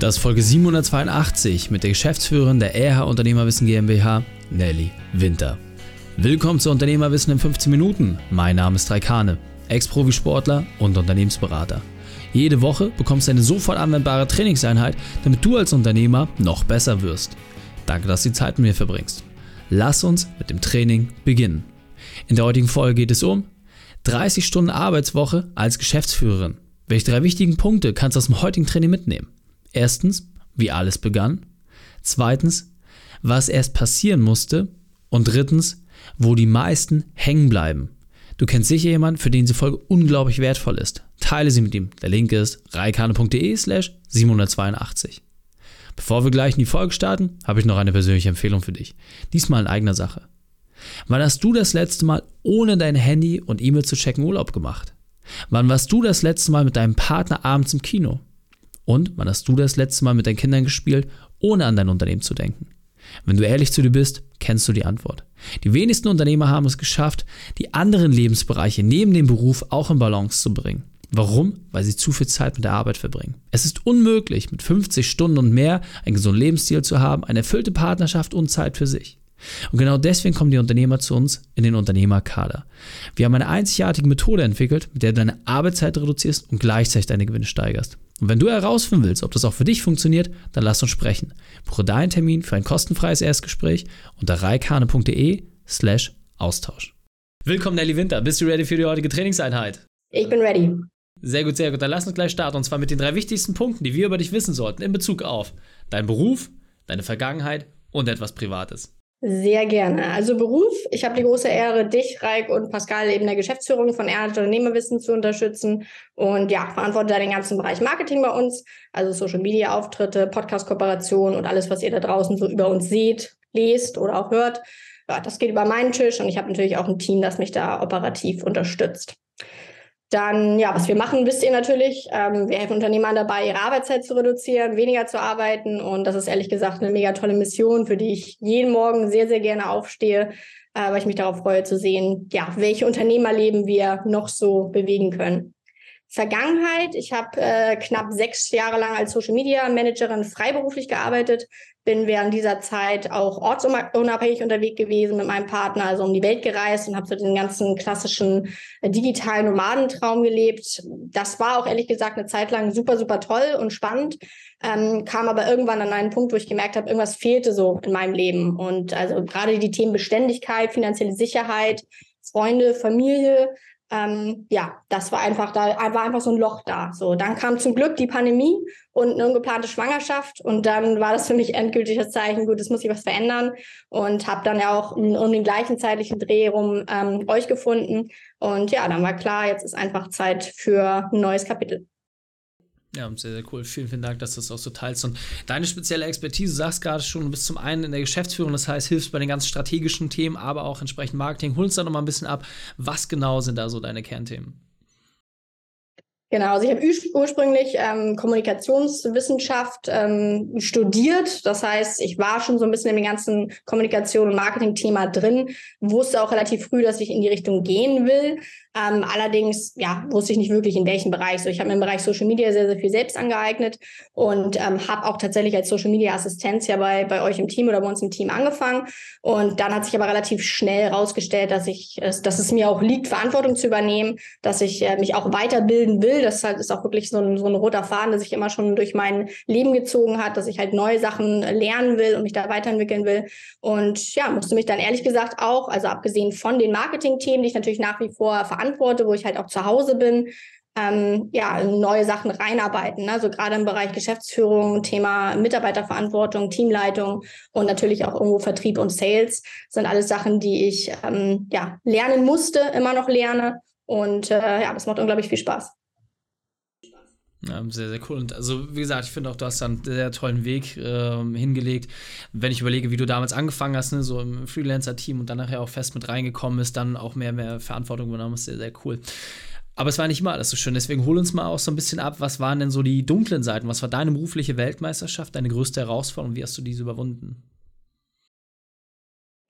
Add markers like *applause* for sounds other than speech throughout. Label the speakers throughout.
Speaker 1: Das ist Folge 782 mit der Geschäftsführerin der RH Unternehmerwissen GmbH, Nelly Winter. Willkommen zu Unternehmerwissen in 15 Minuten. Mein Name ist Raikane, Ex-Profisportler und Unternehmensberater. Jede Woche bekommst du eine sofort anwendbare Trainingseinheit, damit du als Unternehmer noch besser wirst. Danke, dass du die Zeit mit mir verbringst. Lass uns mit dem Training beginnen. In der heutigen Folge geht es um 30 Stunden Arbeitswoche als Geschäftsführerin. Welche drei wichtigen Punkte kannst du aus dem heutigen Training mitnehmen? Erstens, wie alles begann. Zweitens, was erst passieren musste. Und drittens, wo die meisten hängen bleiben. Du kennst sicher jemanden, für den diese Folge unglaublich wertvoll ist. Teile sie mit ihm. Der Link ist reikane.de slash 782. Bevor wir gleich in die Folge starten, habe ich noch eine persönliche Empfehlung für dich. Diesmal in eigener Sache. Wann hast du das letzte Mal ohne dein Handy und E-Mail zu checken Urlaub gemacht? Wann warst du das letzte Mal mit deinem Partner abends im Kino? Und wann hast du das letzte Mal mit deinen Kindern gespielt, ohne an dein Unternehmen zu denken? Wenn du ehrlich zu dir bist, kennst du die Antwort. Die wenigsten Unternehmer haben es geschafft, die anderen Lebensbereiche neben dem Beruf auch in Balance zu bringen. Warum? Weil sie zu viel Zeit mit der Arbeit verbringen. Es ist unmöglich, mit 50 Stunden und mehr einen gesunden Lebensstil zu haben, eine erfüllte Partnerschaft und Zeit für sich. Und genau deswegen kommen die Unternehmer zu uns in den Unternehmerkader. Wir haben eine einzigartige Methode entwickelt, mit der du deine Arbeitszeit reduzierst und gleichzeitig deine Gewinne steigerst. Und wenn du herausfinden willst, ob das auch für dich funktioniert, dann lass uns sprechen. Buche deinen Termin für ein kostenfreies Erstgespräch unter reikane.de slash Austausch. Willkommen, Nelly Winter. Bist du ready für die heutige Trainingseinheit?
Speaker 2: Ich bin ready.
Speaker 1: Sehr gut, sehr gut. Dann lass uns gleich starten. Und zwar mit den drei wichtigsten Punkten, die wir über dich wissen sollten in Bezug auf deinen Beruf, deine Vergangenheit und etwas Privates.
Speaker 2: Sehr gerne. Also Beruf, ich habe die große Ehre, dich, Reik und Pascal eben der Geschäftsführung von Erhard Unternehmerwissen zu unterstützen und ja, verantworte da den ganzen Bereich Marketing bei uns, also Social Media Auftritte, Podcast Kooperation und alles, was ihr da draußen so über uns seht, lest oder auch hört. Ja, das geht über meinen Tisch und ich habe natürlich auch ein Team, das mich da operativ unterstützt. Dann, ja, was wir machen, wisst ihr natürlich. Ähm, wir helfen Unternehmern dabei, ihre Arbeitszeit zu reduzieren, weniger zu arbeiten. Und das ist ehrlich gesagt eine mega tolle Mission, für die ich jeden Morgen sehr, sehr gerne aufstehe, äh, weil ich mich darauf freue zu sehen, ja, welche Unternehmerleben wir noch so bewegen können. Vergangenheit. Ich habe äh, knapp sechs Jahre lang als Social Media Managerin freiberuflich gearbeitet, bin während dieser Zeit auch ortsunabhängig unterwegs gewesen mit meinem Partner, also um die Welt gereist und habe so den ganzen klassischen äh, digitalen Nomadentraum gelebt. Das war auch ehrlich gesagt eine Zeit lang super, super toll und spannend, ähm, kam aber irgendwann an einen Punkt, wo ich gemerkt habe, irgendwas fehlte so in meinem Leben. Und also gerade die Themen Beständigkeit, finanzielle Sicherheit, Freunde, Familie, ähm, ja, das war einfach da, war einfach so ein Loch da. So, dann kam zum Glück die Pandemie und eine ungeplante Schwangerschaft und dann war das für mich endgültig das Zeichen, gut, es muss sich was verändern und habe dann ja auch um, den gleichen zeitlichen Dreh rum ähm, euch gefunden und ja, dann war klar, jetzt ist einfach Zeit für ein neues Kapitel.
Speaker 1: Ja, sehr, sehr cool. Vielen, vielen Dank, dass du das auch so teilst. Und deine spezielle Expertise, du sagst gerade schon, du bist zum einen in der Geschäftsführung, das heißt, hilfst bei den ganzen strategischen Themen, aber auch entsprechend Marketing. Hol uns da nochmal ein bisschen ab. Was genau sind da so deine Kernthemen?
Speaker 2: Genau, also ich habe ursprünglich ähm, Kommunikationswissenschaft ähm, studiert. Das heißt, ich war schon so ein bisschen im ganzen Kommunikation- und Marketing-Thema drin, wusste auch relativ früh, dass ich in die Richtung gehen will. Ähm, allerdings, ja, wusste ich nicht wirklich in welchem Bereich. So, ich habe mir im Bereich Social Media sehr, sehr viel selbst angeeignet und ähm, habe auch tatsächlich als Social Media Assistenz ja bei, bei euch im Team oder bei uns im Team angefangen. Und dann hat sich aber relativ schnell herausgestellt, dass ich, dass es mir auch liegt, Verantwortung zu übernehmen, dass ich äh, mich auch weiterbilden will. Das halt ist auch wirklich so ein, so ein roter Faden, der sich immer schon durch mein Leben gezogen hat, dass ich halt neue Sachen lernen will und mich da weiterentwickeln will. Und ja, musste mich dann ehrlich gesagt auch, also abgesehen von den Marketing-Themen, die ich natürlich nach wie vor verantworte, wo ich halt auch zu Hause bin, ähm, ja, neue Sachen reinarbeiten. Ne? Also gerade im Bereich Geschäftsführung, Thema Mitarbeiterverantwortung, Teamleitung und natürlich auch irgendwo Vertrieb und Sales sind alles Sachen, die ich ähm, ja, lernen musste, immer noch lerne. Und äh, ja, das macht unglaublich viel Spaß.
Speaker 1: Ja, sehr, sehr cool. Und also, wie gesagt, ich finde auch, du hast da einen sehr tollen Weg äh, hingelegt. Wenn ich überlege, wie du damals angefangen hast, ne, so im Freelancer-Team und dann nachher auch fest mit reingekommen bist, dann auch mehr, mehr Verantwortung übernommen ist, sehr, sehr cool. Aber es war nicht immer alles so schön. Deswegen hol uns mal auch so ein bisschen ab, was waren denn so die dunklen Seiten? Was war deine berufliche Weltmeisterschaft, deine größte Herausforderung? Wie hast du diese überwunden?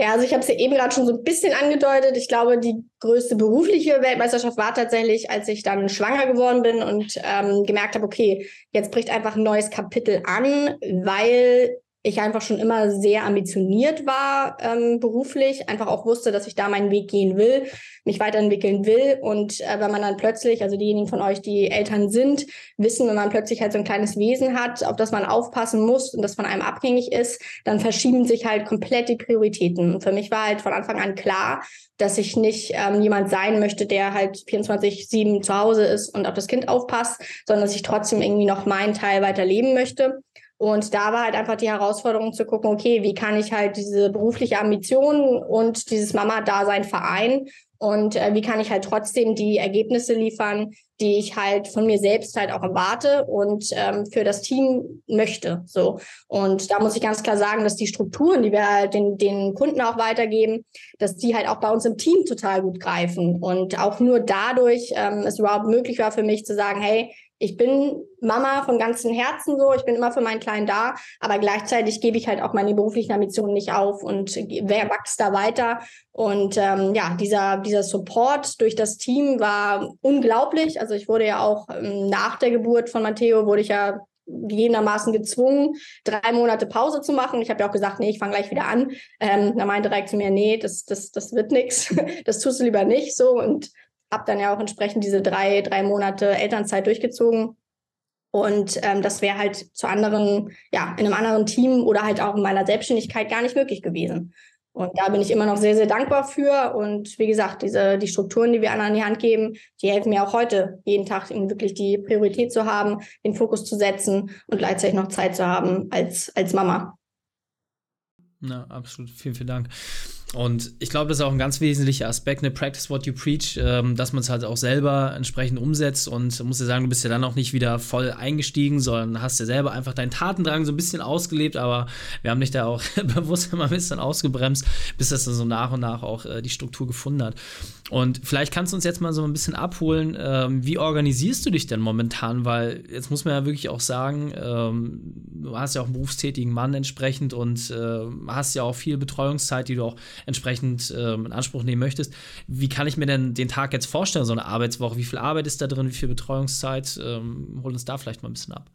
Speaker 2: Ja, also ich habe es ja eben gerade schon so ein bisschen angedeutet. Ich glaube, die größte berufliche Weltmeisterschaft war tatsächlich, als ich dann schwanger geworden bin und ähm, gemerkt habe, okay, jetzt bricht einfach ein neues Kapitel an, weil ich einfach schon immer sehr ambitioniert war ähm, beruflich, einfach auch wusste, dass ich da meinen Weg gehen will, mich weiterentwickeln will. Und äh, wenn man dann plötzlich, also diejenigen von euch, die Eltern sind, wissen, wenn man plötzlich halt so ein kleines Wesen hat, auf das man aufpassen muss und das von einem abhängig ist, dann verschieben sich halt komplett die Prioritäten. Und für mich war halt von Anfang an klar, dass ich nicht ähm, jemand sein möchte, der halt 24-7 zu Hause ist und auf das Kind aufpasst, sondern dass ich trotzdem irgendwie noch meinen Teil weiterleben möchte. Und da war halt einfach die Herausforderung zu gucken, okay, wie kann ich halt diese berufliche Ambition und dieses Mama-Dasein vereinen und äh, wie kann ich halt trotzdem die Ergebnisse liefern, die ich halt von mir selbst halt auch erwarte und ähm, für das Team möchte. So. Und da muss ich ganz klar sagen, dass die Strukturen, die wir halt den, den Kunden auch weitergeben, dass die halt auch bei uns im Team total gut greifen. Und auch nur dadurch ähm, es überhaupt möglich war für mich zu sagen, hey, ich bin Mama von ganzem Herzen so, ich bin immer für meinen Kleinen da, aber gleichzeitig gebe ich halt auch meine beruflichen Ambitionen nicht auf und wächst da weiter. Und ähm, ja, dieser, dieser Support durch das Team war unglaublich. Also ich wurde ja auch ähm, nach der Geburt von Matteo, wurde ich ja gegebenermaßen gezwungen, drei Monate Pause zu machen. Ich habe ja auch gesagt, nee, ich fange gleich wieder an. Ähm, da meinte direkt zu mir, nee, das, das, das wird nichts. *laughs* Das tust du lieber nicht so. Und habe dann ja auch entsprechend diese drei, drei Monate Elternzeit durchgezogen. Und ähm, das wäre halt zu anderen, ja, in einem anderen Team oder halt auch in meiner Selbstständigkeit gar nicht möglich gewesen. Und da bin ich immer noch sehr, sehr dankbar für. Und wie gesagt, diese, die Strukturen, die wir anderen an die Hand geben, die helfen mir auch heute, jeden Tag wirklich die Priorität zu haben, den Fokus zu setzen und gleichzeitig noch Zeit zu haben als, als Mama.
Speaker 1: Ja, absolut. Vielen, vielen Dank. Und ich glaube, das ist auch ein ganz wesentlicher Aspekt, eine Practice what you preach, ähm, dass man es halt auch selber entsprechend umsetzt und muss ja sagen, du bist ja dann auch nicht wieder voll eingestiegen, sondern hast ja selber einfach deinen Tatendrang so ein bisschen ausgelebt, aber wir haben dich da auch *laughs* bewusst immer ein bisschen ausgebremst, bis das dann so nach und nach auch äh, die Struktur gefunden hat. Und vielleicht kannst du uns jetzt mal so ein bisschen abholen, ähm, wie organisierst du dich denn momentan? Weil jetzt muss man ja wirklich auch sagen, ähm, du hast ja auch einen berufstätigen Mann entsprechend und äh, hast ja auch viel Betreuungszeit, die du auch entsprechend ähm, in Anspruch nehmen möchtest. Wie kann ich mir denn den Tag jetzt vorstellen, so eine Arbeitswoche? Wie viel Arbeit ist da drin? Wie viel Betreuungszeit? Ähm, hol uns da vielleicht mal ein bisschen ab.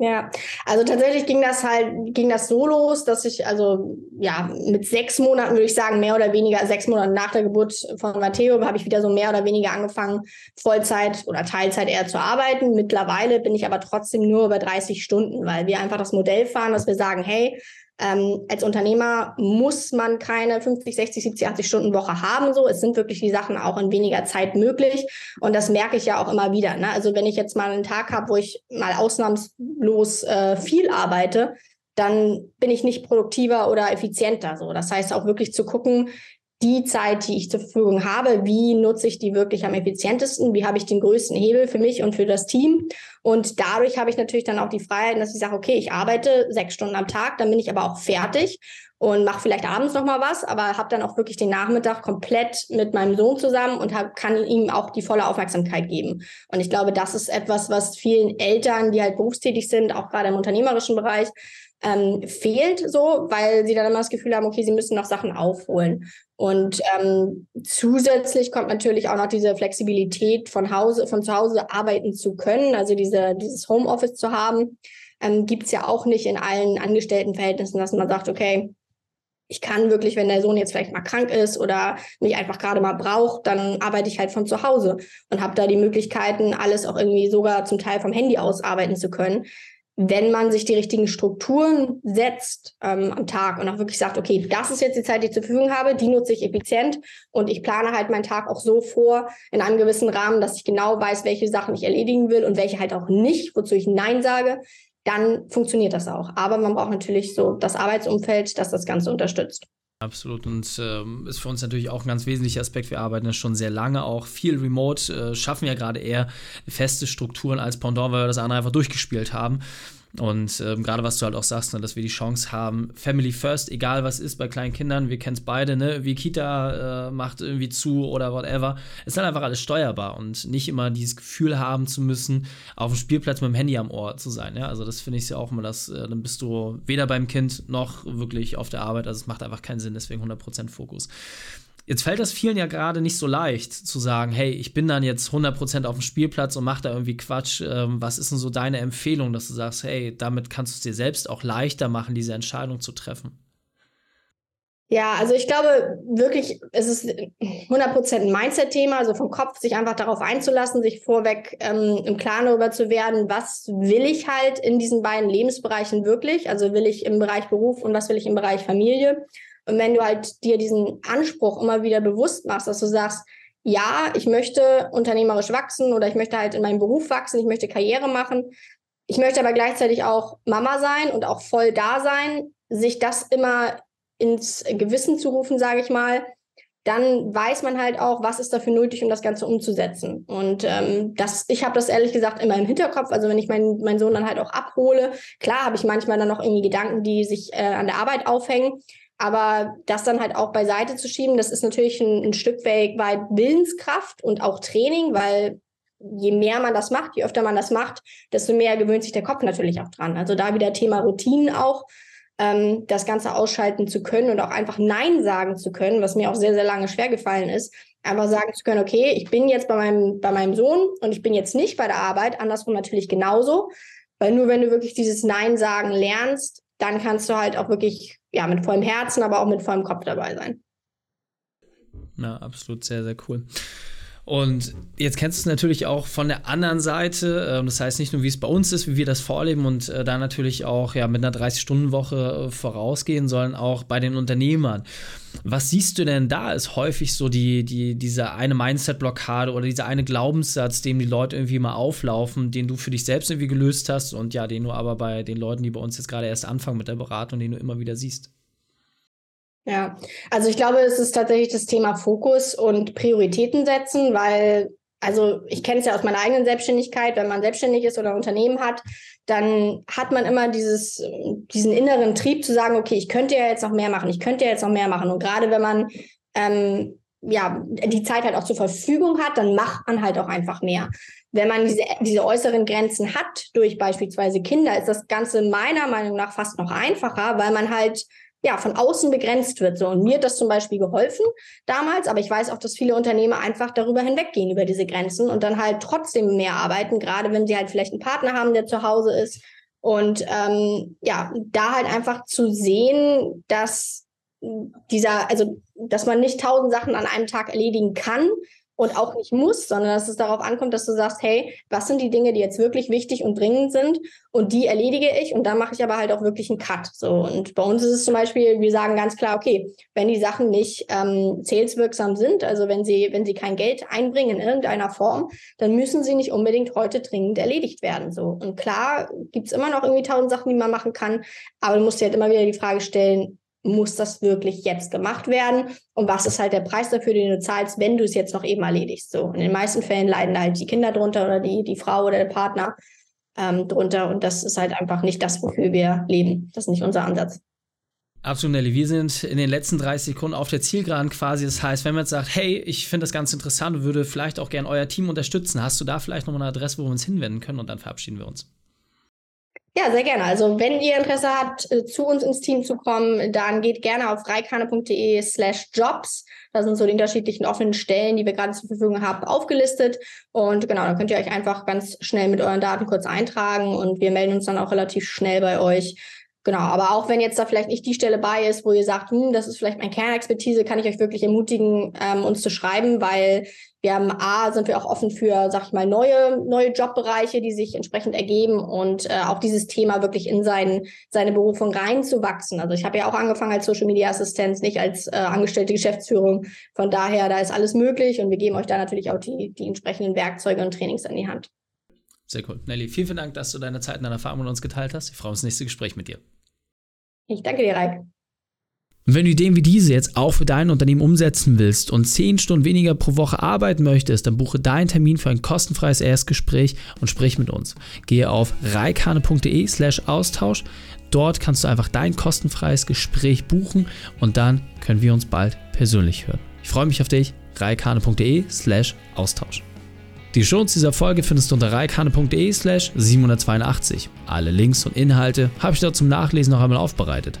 Speaker 2: Ja, also tatsächlich ging das halt, ging das so los, dass ich also ja mit sechs Monaten würde ich sagen, mehr oder weniger sechs Monate nach der Geburt von Matteo habe ich wieder so mehr oder weniger angefangen, Vollzeit oder Teilzeit eher zu arbeiten. Mittlerweile bin ich aber trotzdem nur über 30 Stunden, weil wir einfach das Modell fahren, dass wir sagen, hey, ähm, als Unternehmer muss man keine 50, 60, 70, 80 Stunden Woche haben. So, es sind wirklich die Sachen auch in weniger Zeit möglich. Und das merke ich ja auch immer wieder. Ne? Also wenn ich jetzt mal einen Tag habe, wo ich mal ausnahmslos äh, viel arbeite, dann bin ich nicht produktiver oder effizienter. So, das heißt auch wirklich zu gucken, die Zeit, die ich zur Verfügung habe, wie nutze ich die wirklich am effizientesten, wie habe ich den größten Hebel für mich und für das Team. Und dadurch habe ich natürlich dann auch die Freiheit, dass ich sage, okay, ich arbeite sechs Stunden am Tag, dann bin ich aber auch fertig und mache vielleicht abends noch mal was, aber habe dann auch wirklich den Nachmittag komplett mit meinem Sohn zusammen und hab, kann ihm auch die volle Aufmerksamkeit geben. Und ich glaube, das ist etwas, was vielen Eltern, die halt berufstätig sind, auch gerade im unternehmerischen Bereich, ähm, fehlt so, weil sie dann immer das Gefühl haben, okay, sie müssen noch Sachen aufholen. Und ähm, zusätzlich kommt natürlich auch noch diese Flexibilität von Hause, von zu Hause arbeiten zu können, also diese, dieses Homeoffice zu haben. Ähm, Gibt es ja auch nicht in allen Angestelltenverhältnissen, dass man sagt, okay, ich kann wirklich, wenn der Sohn jetzt vielleicht mal krank ist oder mich einfach gerade mal braucht, dann arbeite ich halt von zu Hause und habe da die Möglichkeiten, alles auch irgendwie sogar zum Teil vom Handy aus arbeiten zu können wenn man sich die richtigen Strukturen setzt ähm, am Tag und auch wirklich sagt, okay, das ist jetzt die Zeit, die ich zur Verfügung habe, die nutze ich effizient und ich plane halt meinen Tag auch so vor in einem gewissen Rahmen, dass ich genau weiß, welche Sachen ich erledigen will und welche halt auch nicht, wozu ich Nein sage, dann funktioniert das auch. Aber man braucht natürlich so das Arbeitsumfeld, das das Ganze unterstützt.
Speaker 1: Absolut und ähm, ist für uns natürlich auch ein ganz wesentlicher Aspekt. Wir arbeiten ja schon sehr lange auch viel remote, äh, schaffen ja gerade eher feste Strukturen als Pendant, weil wir das andere einfach durchgespielt haben. Und ähm, gerade was du halt auch sagst, ne, dass wir die Chance haben, Family First, egal was ist bei kleinen Kindern, wir kennen es beide, ne, wie Kita äh, macht irgendwie zu oder whatever. Es ist halt einfach alles steuerbar und nicht immer dieses Gefühl haben zu müssen, auf dem Spielplatz mit dem Handy am Ohr zu sein. Ja? Also das finde ich ja auch immer, dass äh, dann bist du weder beim Kind noch wirklich auf der Arbeit. Also es macht einfach keinen Sinn, deswegen 100% Fokus. Jetzt fällt das vielen ja gerade nicht so leicht zu sagen, hey, ich bin dann jetzt 100% auf dem Spielplatz und mache da irgendwie Quatsch. Ähm, was ist denn so deine Empfehlung, dass du sagst, hey, damit kannst du es dir selbst auch leichter machen, diese Entscheidung zu treffen?
Speaker 2: Ja, also ich glaube wirklich, es ist 100% ein Mindset-Thema, also vom Kopf sich einfach darauf einzulassen, sich vorweg ähm, im Klaren darüber zu werden, was will ich halt in diesen beiden Lebensbereichen wirklich, also will ich im Bereich Beruf und was will ich im Bereich Familie und wenn du halt dir diesen Anspruch immer wieder bewusst machst, dass du sagst, ja, ich möchte unternehmerisch wachsen oder ich möchte halt in meinem Beruf wachsen, ich möchte Karriere machen, ich möchte aber gleichzeitig auch Mama sein und auch voll da sein, sich das immer ins Gewissen zu rufen, sage ich mal, dann weiß man halt auch, was ist dafür nötig, um das Ganze umzusetzen. Und ähm, das, ich habe das ehrlich gesagt immer im Hinterkopf. Also wenn ich meinen meinen Sohn dann halt auch abhole, klar habe ich manchmal dann noch irgendwie Gedanken, die sich äh, an der Arbeit aufhängen. Aber das dann halt auch beiseite zu schieben, das ist natürlich ein, ein Stück weit Willenskraft und auch Training, weil je mehr man das macht, je öfter man das macht, desto mehr gewöhnt sich der Kopf natürlich auch dran. Also da wieder Thema Routinen auch, ähm, das Ganze ausschalten zu können und auch einfach Nein sagen zu können, was mir auch sehr, sehr lange schwer gefallen ist. Aber sagen zu können, okay, ich bin jetzt bei meinem, bei meinem Sohn und ich bin jetzt nicht bei der Arbeit, andersrum natürlich genauso. Weil nur wenn du wirklich dieses Nein sagen lernst, dann kannst du halt auch wirklich ja, mit vollem Herzen, aber auch mit vollem Kopf dabei sein.
Speaker 1: Ja, absolut sehr, sehr cool. Und jetzt kennst du es natürlich auch von der anderen Seite. Ähm, das heißt nicht nur, wie es bei uns ist, wie wir das vorleben und äh, da natürlich auch ja, mit einer 30-Stunden-Woche äh, vorausgehen, sollen auch bei den Unternehmern. Was siehst du denn da ist häufig so die, die, diese eine Mindset-Blockade oder dieser eine Glaubenssatz, dem die Leute irgendwie mal auflaufen, den du für dich selbst irgendwie gelöst hast und ja, den du aber bei den Leuten, die bei uns jetzt gerade erst anfangen mit der Beratung, den du immer wieder siehst?
Speaker 2: Ja, also ich glaube, es ist tatsächlich das Thema Fokus und Prioritäten setzen, weil, also ich kenne es ja aus meiner eigenen Selbstständigkeit, wenn man selbstständig ist oder ein Unternehmen hat, dann hat man immer dieses, diesen inneren Trieb zu sagen, okay, ich könnte ja jetzt noch mehr machen, ich könnte ja jetzt noch mehr machen. Und gerade wenn man ähm, ja die Zeit halt auch zur Verfügung hat, dann macht man halt auch einfach mehr. Wenn man diese, diese äußeren Grenzen hat durch beispielsweise Kinder, ist das Ganze meiner Meinung nach fast noch einfacher, weil man halt ja, von außen begrenzt wird. So. Und mir hat das zum Beispiel geholfen damals, aber ich weiß auch, dass viele Unternehmer einfach darüber hinweggehen, über diese Grenzen und dann halt trotzdem mehr arbeiten, gerade wenn sie halt vielleicht einen Partner haben, der zu Hause ist. Und ähm, ja, da halt einfach zu sehen, dass dieser, also dass man nicht tausend Sachen an einem Tag erledigen kann, und auch nicht muss, sondern dass es darauf ankommt, dass du sagst, hey, was sind die Dinge, die jetzt wirklich wichtig und dringend sind und die erledige ich und dann mache ich aber halt auch wirklich einen Cut. So und bei uns ist es zum Beispiel, wir sagen ganz klar, okay, wenn die Sachen nicht ähm, saleswirksam sind, also wenn sie wenn sie kein Geld einbringen in irgendeiner Form, dann müssen sie nicht unbedingt heute dringend erledigt werden. So und klar gibt's immer noch irgendwie tausend Sachen, die man machen kann, aber du musst dir halt immer wieder die Frage stellen, muss das wirklich jetzt gemacht werden? Und was ist halt der Preis dafür, den du zahlst, wenn du es jetzt noch eben erledigst? So. in den meisten Fällen leiden halt die Kinder drunter oder die, die Frau oder der Partner ähm, drunter. Und das ist halt einfach nicht das, wofür wir leben. Das ist nicht unser Ansatz.
Speaker 1: Absolut, Nelly. Wir sind in den letzten 30 Sekunden auf der Zielgeraden quasi. Das heißt, wenn man jetzt sagt, hey, ich finde das ganz interessant und würde vielleicht auch gerne euer Team unterstützen, hast du da vielleicht noch eine Adresse, wo wir uns hinwenden können und dann verabschieden wir uns.
Speaker 2: Ja, sehr gerne. Also wenn ihr Interesse habt, äh, zu uns ins Team zu kommen, dann geht gerne auf reikane.de slash jobs. Da sind so die unterschiedlichen offenen Stellen, die wir gerade zur Verfügung haben, aufgelistet. Und genau, dann könnt ihr euch einfach ganz schnell mit euren Daten kurz eintragen und wir melden uns dann auch relativ schnell bei euch. Genau, aber auch wenn jetzt da vielleicht nicht die Stelle bei ist, wo ihr sagt, hm, das ist vielleicht meine Kernexpertise, kann ich euch wirklich ermutigen, ähm, uns zu schreiben, weil wir haben A, sind wir auch offen für, sag ich mal, neue, neue Jobbereiche, die sich entsprechend ergeben und äh, auch dieses Thema wirklich in sein, seine Berufung reinzuwachsen. Also ich habe ja auch angefangen als Social Media Assistenz, nicht als äh, angestellte Geschäftsführung. Von daher, da ist alles möglich und wir geben euch da natürlich auch die, die entsprechenden Werkzeuge und Trainings an die Hand.
Speaker 1: Sehr cool. Nelly, vielen, vielen Dank, dass du deine Zeit und deine Erfahrungen mit uns geteilt hast. Ich freue mich auf das nächste Gespräch mit dir.
Speaker 2: Ich danke dir, Raik.
Speaker 1: Und wenn du Ideen wie diese jetzt auch für dein Unternehmen umsetzen willst und 10 Stunden weniger pro Woche arbeiten möchtest, dann buche deinen Termin für ein kostenfreies Erstgespräch und sprich mit uns. Gehe auf reikane.de slash Austausch. Dort kannst du einfach dein kostenfreies Gespräch buchen und dann können wir uns bald persönlich hören. Ich freue mich auf dich. reikane.de slash Austausch. Die Shows dieser Folge findest du unter reikane.de slash 782. Alle Links und Inhalte habe ich dort zum Nachlesen noch einmal aufbereitet.